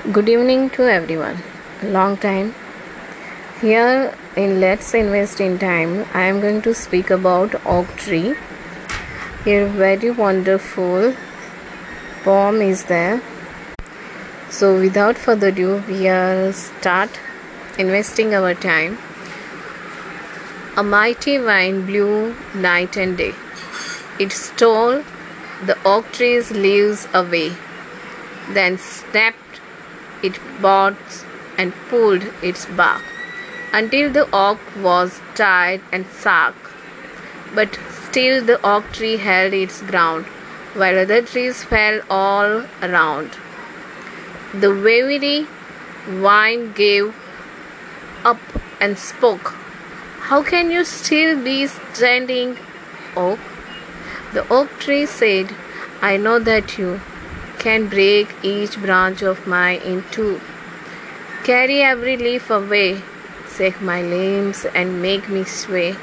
Good evening to everyone. Long time. Here in Let's Invest in Time, I am going to speak about oak tree. Here, very wonderful poem is there. So, without further ado, we are start investing our time. A mighty wind blew night and day. It stole the oak tree's leaves away, then snapped its boughs and pulled its bark until the oak was tired and sunk. But still the oak tree held its ground, while other trees fell all around. The weary vine gave up and spoke. How can you still be standing, oak? The oak tree said, I know that you can break each branch of mine in two, carry every leaf away, shake my limbs, and make me sway.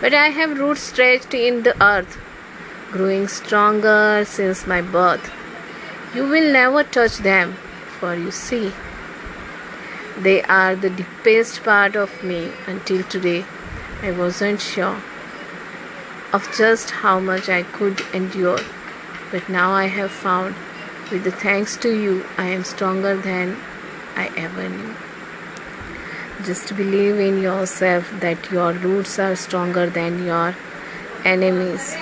But I have roots stretched in the earth, growing stronger since my birth. You will never touch them, for you see, they are the deepest part of me until today. I wasn't sure of just how much I could endure. But now I have found, with the thanks to you, I am stronger than I ever knew. Just believe in yourself that your roots are stronger than your enemies.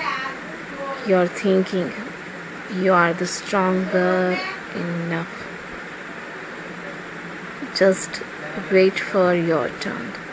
Your thinking, you are the stronger enough. Just wait for your turn.